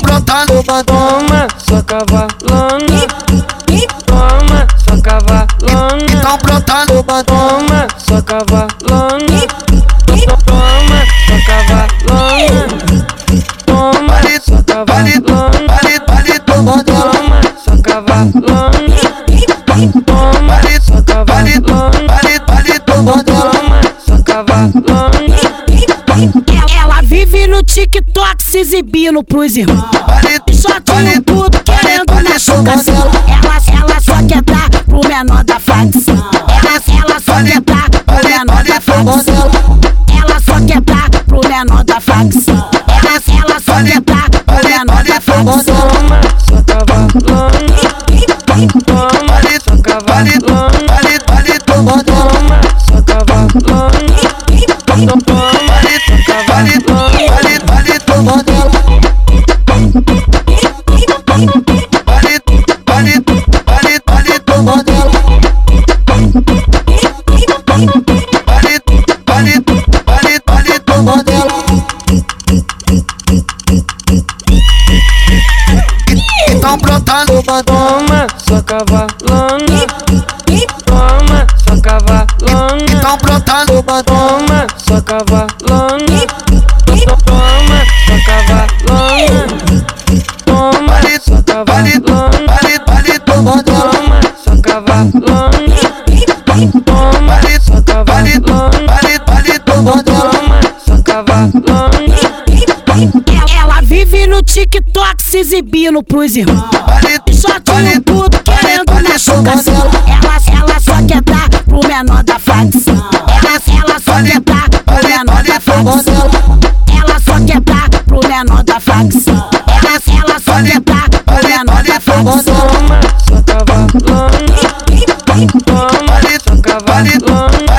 toma, toma, sua cavalona. Toma, sua cavalona. Então brotando, Toma, sua cavalona. Toma, sua cavalona. Toma, sua cavalona. Toma, toma, sua cavalona. Toma, sua cavalona. toma, sua cavalona. Ela vive no TikTok se exibindo pros irmãos. Só tinha tudo querendo vale, machucação. Ela, ela só quer dar pro menor da facção. Ela, ela só quer dar pro menor da facção. Ela só quer dar pro menor da facção. Ela, ela só quer dar toma, sua cavalona. Toma, sua cavalona. então brotando, Toma, sua cavalona. Toma, sua cavalona. Toma, sua cavalona. Toma, sua cavalona. Toma, sua cavalona. toma, sua cavalona. TikTok se exibindo pros irmãos. Só Joguinho tudo querendo na chocação. Ela, ela só quer dar pro menor da facção. Ela, ela só quer dar pro menor da facção. Ela só quer dar pro menor da facção. Ela, ela só quer dar pro menor da facção. Toma, só cavalona. Toma, só cavalona.